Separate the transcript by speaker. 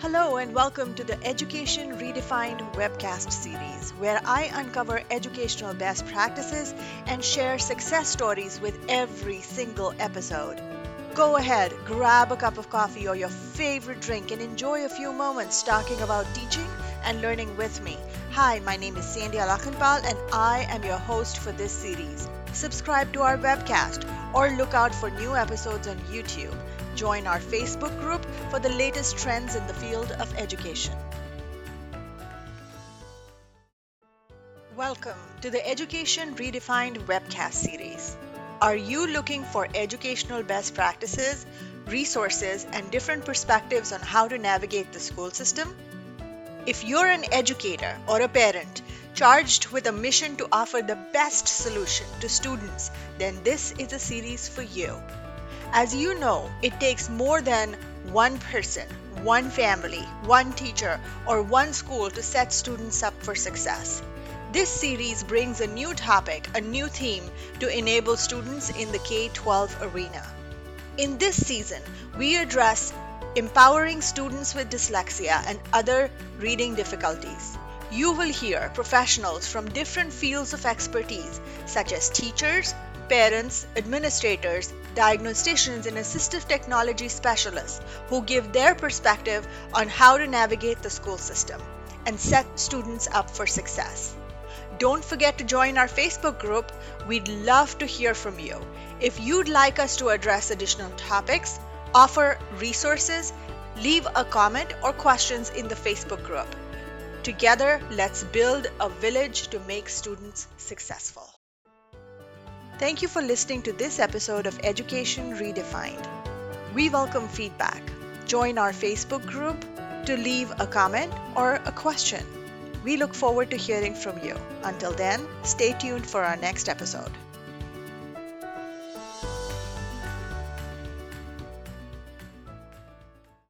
Speaker 1: Hello, and welcome to the Education Redefined webcast series, where I uncover educational best practices and share success stories with every single episode. Go ahead, grab a cup of coffee or your favorite drink, and enjoy a few moments talking about teaching and learning with me. Hi, my name is Sandy Alakhanpal, and I am your host for this series. Subscribe to our webcast or look out for new episodes on YouTube. Join our Facebook group for the latest trends in the field of education. Welcome to the Education Redefined webcast series. Are you looking for educational best practices, resources, and different perspectives on how to navigate the school system? If you're an educator or a parent charged with a mission to offer the best solution to students, then this is a series for you. As you know, it takes more than one person, one family, one teacher, or one school to set students up for success. This series brings a new topic, a new theme to enable students in the K 12 arena. In this season, we address empowering students with dyslexia and other reading difficulties. You will hear professionals from different fields of expertise, such as teachers, parents, administrators, diagnosticians, and assistive technology specialists who give their perspective on how to navigate the school system and set students up for success. Don't forget to join our Facebook group. We'd love to hear from you. If you'd like us to address additional topics, offer resources, leave a comment or questions in the Facebook group. Together, let's build a village to make students successful. Thank you for listening to this episode of Education Redefined. We welcome feedback. Join our Facebook group to leave a comment or a question. We look forward to hearing from you. Until then, stay tuned for our next episode.